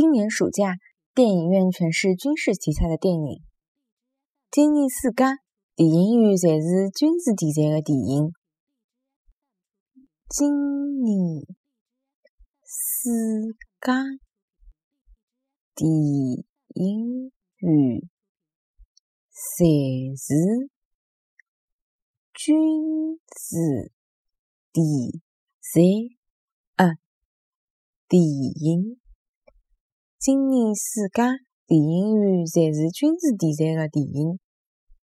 今年暑假，电影院全是军事题材的电影。今年暑假，电影院侪是军事题材的电影。今年暑假，电影院侪是军事题材的电影。今年暑假，电影院侪是军事题材的电影。